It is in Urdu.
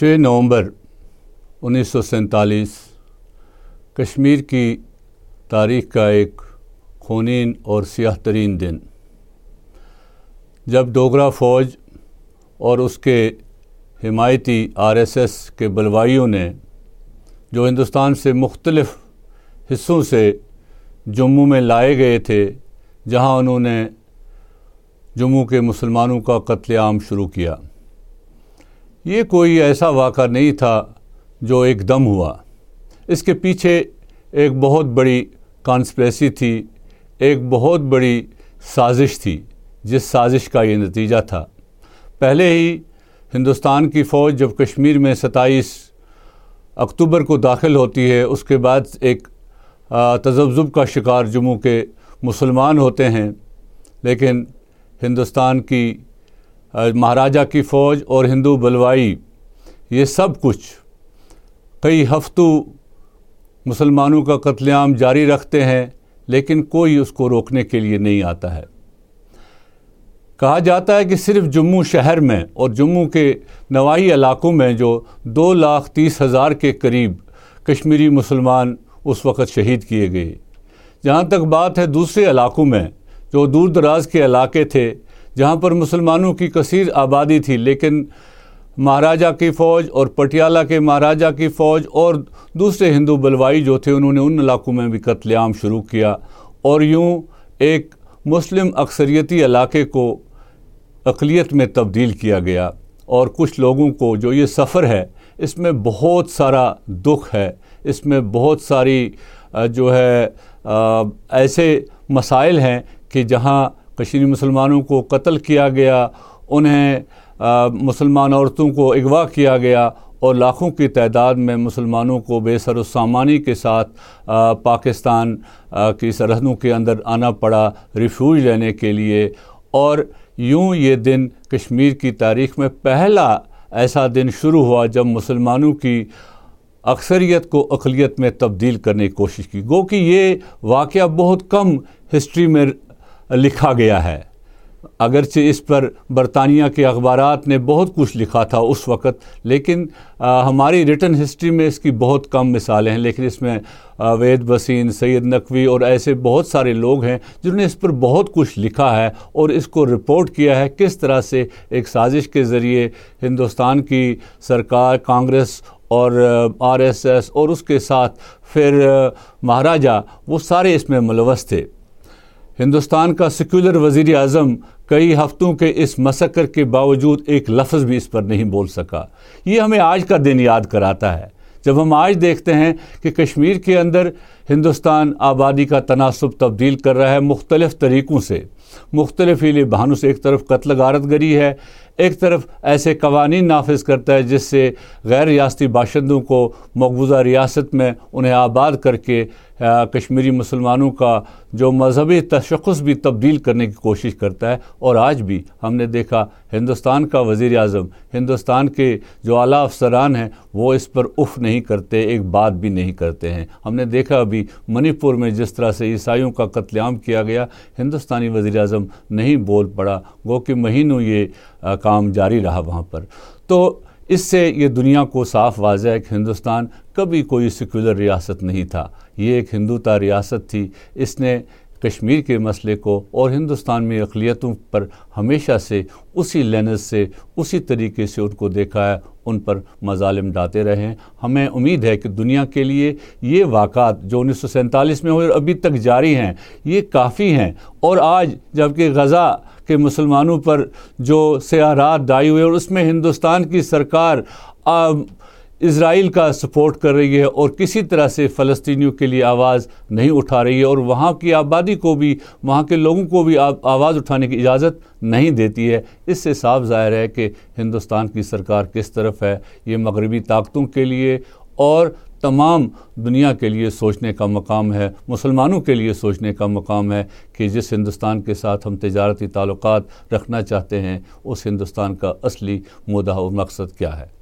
چھ نومبر انیس سو سینتالیس، کشمیر کی تاریخ کا ایک خونین اور سیاہ ترین دن۔ جب ڈوگرا فوج اور اس کے حمایتی آر ایس ایس کے بلوائیوں نے جو ہندوستان سے مختلف حصوں سے جموں میں لائے گئے تھے، جہاں انہوں نے جموں کے مسلمانوں کا قتل عام شروع کیا۔ یہ کوئی ایسا واقعہ نہیں تھا جو ایک دم ہوا۔ اس کے پیچھے ایک بہت بڑی کانسپریسی تھی، ایک بہت بڑی سازش تھی، جس سازش کا یہ نتیجہ تھا۔ پہلے ہی ہندوستان کی فوج جب کشمیر میں ستائیس اکتوبر کو داخل ہوتی ہے، اس کے بعد ایک تذبذب کا شکار جموں کے مسلمان ہوتے ہیں، لیکن ہندوستان کی مہاراجہ کی فوج اور ہندو بلوائی، یہ سب کچھ کئی ہفتوں مسلمانوں کا قتل عام جاری رکھتے ہیں، لیکن کوئی اس کو روکنے کے لیے نہیں آتا ہے۔ کہا جاتا ہے کہ صرف جموں شہر میں اور جموں کے نواحی علاقوں میں جو دو لاکھ تیس ہزار کے قریب کشمیری مسلمان اس وقت شہید کیے گئے۔ جہاں تک بات ہے دوسرے علاقوں میں جو دور دراز کے علاقے تھے جہاں پر مسلمانوں کی کثیر آبادی تھی، لیکن مہاراجہ کی فوج اور پٹیالہ کے مہاراجہ کی فوج اور دوسرے ہندو بلوائی جو تھے، انہوں نے ان علاقوں میں بھی قتل عام شروع کیا۔ اور یوں ایک مسلم اکثریتی علاقے کو اقلیت میں تبدیل کیا گیا۔ اور کچھ لوگوں کو جو یہ سفر ہے، اس میں بہت سارا دکھ ہے۔ اس میں بہت ساری جو ہے ایسے مسائل ہیں کہ جہاں کشمیری مسلمانوں کو قتل کیا گیا، انہیں مسلمان عورتوں کو اغوا کیا گیا اور لاکھوں کی تعداد میں مسلمانوں کو بے سر و سامانی کے ساتھ پاکستان کی سرحدوں کے اندر آنا پڑا ریفیوج لینے کے لیے۔ اور یوں یہ دن کشمیر کی تاریخ میں پہلا ایسا دن شروع ہوا جب مسلمانوں کی اکثریت کو اقلیت میں تبدیل کرنے کی کوشش کی۔ گو کہ یہ واقعہ بہت کم ہسٹری میں لکھا گیا ہے۔ اگرچہ اس پر برطانیہ کے اخبارات نے بہت کچھ لکھا تھا اس وقت، لیکن ہماری ریٹن ہسٹری میں اس کی بہت کم مثالیں ہیں۔ لیکن اس میں وید بسین سید نقوی اور ایسے بہت سارے لوگ ہیں جنہوں نے اس پر بہت کچھ لکھا ہے اور اس کو رپورٹ کیا ہے کس طرح سے ایک سازش کے ذریعے ہندوستان کی سرکار، کانگریس اور آر ایس ایس اور اس کے ساتھ پھر مہاراجہ، وہ سارے اس میں ملوث تھے۔ ہندوستان کا سیکولر وزیر اعظم کئی ہفتوں کے اس مسکر کے باوجود ایک لفظ بھی اس پر نہیں بول سکا۔ یہ ہمیں آج کا دن یاد کراتا ہے۔ جب ہم آج دیکھتے ہیں کہ کشمیر کے اندر ہندوستان آبادی کا تناسب تبدیل کر رہا ہے مختلف طریقوں سے۔ مختلف ہی بہانوں سے ایک طرف قتل غارت گری ہے، ایک طرف ایسے قوانین نافذ کرتا ہے جس سے غیر ریاستی باشندوں کو مقبوضہ ریاست میں انہیں آباد کر کے کشمیری مسلمانوں کا جو مذہبی تشخص بھی تبدیل کرنے کی کوشش کرتا ہے۔ اور آج بھی ہم نے دیکھا ہندوستان کا وزیر اعظم ہندوستان کے جو اعلیٰ افسران ہیں، وہ اس پر اف نہیں کرتے، ایک بات بھی نہیں کرتے ہیں۔ ہم نے دیکھا ابھی منی پور میں جس طرح سے عیسائیوں کا قتل عام کیا گیا، ہندوستانی وزیر اعظم نہیں بول پڑا۔ گو کہ مہینوں یہ کام جاری رہا وہاں پر۔ تو اس سے یہ دنیا کو صاف واضح ہے کہ ہندوستان کبھی کوئی سیکولر ریاست نہیں تھا۔ یہ ایک ہندوتا ریاست تھی۔ اس نے کشمیر کے مسئلے کو اور ہندوستان میں اقلیتوں پر ہمیشہ سے اسی لینز سے، اسی طریقے سے ان کو دیکھا ہے، ان پر مظالم ڈالتے رہے ہیں۔ ہمیں امید ہے کہ دنیا کے لیے یہ واقعات جو انیس سو سینتالیس میں ہوئے اور ابھی تک جاری ہیں، یہ کافی ہیں۔ اور آج جبکہ غزہ کے مسلمانوں پر جو سیارات ڈائی ہوئے اور اس میں ہندوستان کی سرکار اسرائیل کا سپورٹ کر رہی ہے اور کسی طرح سے فلسطینیوں کے لیے آواز نہیں اٹھا رہی ہے اور وہاں کی آبادی کو بھی، وہاں کے لوگوں کو بھی آواز اٹھانے کی اجازت نہیں دیتی ہے۔ اس سے صاف ظاہر ہے کہ ہندوستان کی سرکار کس طرف ہے، یہ مغربی طاقتوں کے لیے اور تمام دنیا کے لیے سوچنے کا مقام ہے، مسلمانوں کے لیے سوچنے کا مقام ہے کہ جس ہندوستان کے ساتھ ہم تجارتی تعلقات رکھنا چاہتے ہیں، اس ہندوستان کا اصلی مدعا و مقصد کیا ہے۔